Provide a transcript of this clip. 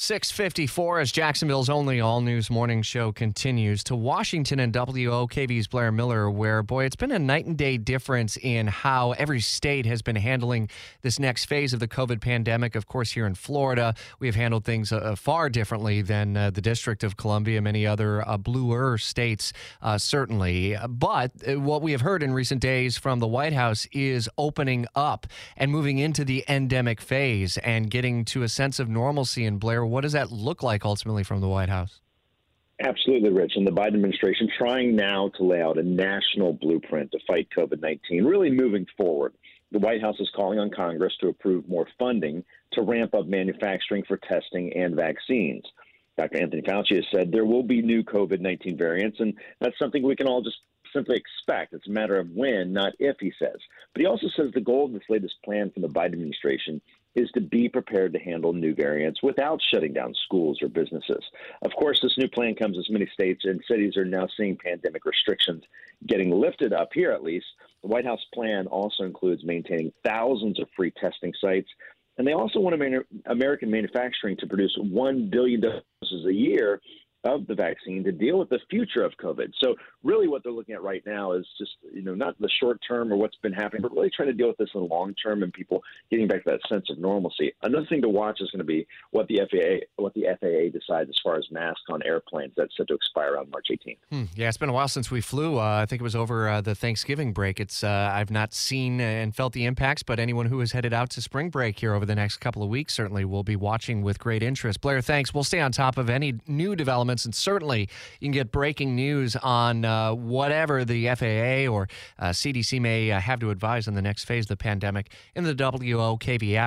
654 as Jacksonville's only all news morning show continues to Washington and WOKV's Blair Miller, where, boy, it's been a night and day difference in how every state has been handling this next phase of the COVID pandemic. Of course, here in Florida, we have handled things uh, far differently than uh, the District of Columbia, many other uh, bluer states, uh, certainly. But uh, what we have heard in recent days from the White House is opening up and moving into the endemic phase and getting to a sense of normalcy in Blair what does that look like ultimately from the White House? Absolutely, Rich. And the Biden administration trying now to lay out a national blueprint to fight COVID 19, really moving forward. The White House is calling on Congress to approve more funding to ramp up manufacturing for testing and vaccines. Dr. Anthony Fauci has said there will be new COVID 19 variants, and that's something we can all just simply expect. It's a matter of when, not if, he says. But he also says the goal of this latest plan from the Biden administration is to be prepared to handle new variants without shutting down schools or businesses. Of course, this new plan comes as many states and cities are now seeing pandemic restrictions getting lifted up here at least. The White House plan also includes maintaining thousands of free testing sites. And they also want American manufacturing to produce 1 billion doses a year of the vaccine to deal with the future of COVID. So really what they're looking at right now is just, you know, not the short term or what's been happening, but really trying to deal with this in the long term and people getting back to that sense of normalcy. Another thing to watch is going to be what the FAA what the FAA decides as far as masks on airplanes that's set to expire on March 18th. Hmm. Yeah, it's been a while since we flew. Uh, I think it was over uh, the Thanksgiving break. It's uh, I've not seen and felt the impacts, but anyone who is headed out to spring break here over the next couple of weeks certainly will be watching with great interest. Blair, thanks. We'll stay on top of any new developments and certainly you can get breaking news on uh, whatever the FAA or uh, CDC may uh, have to advise in the next phase of the pandemic in the WOKV app.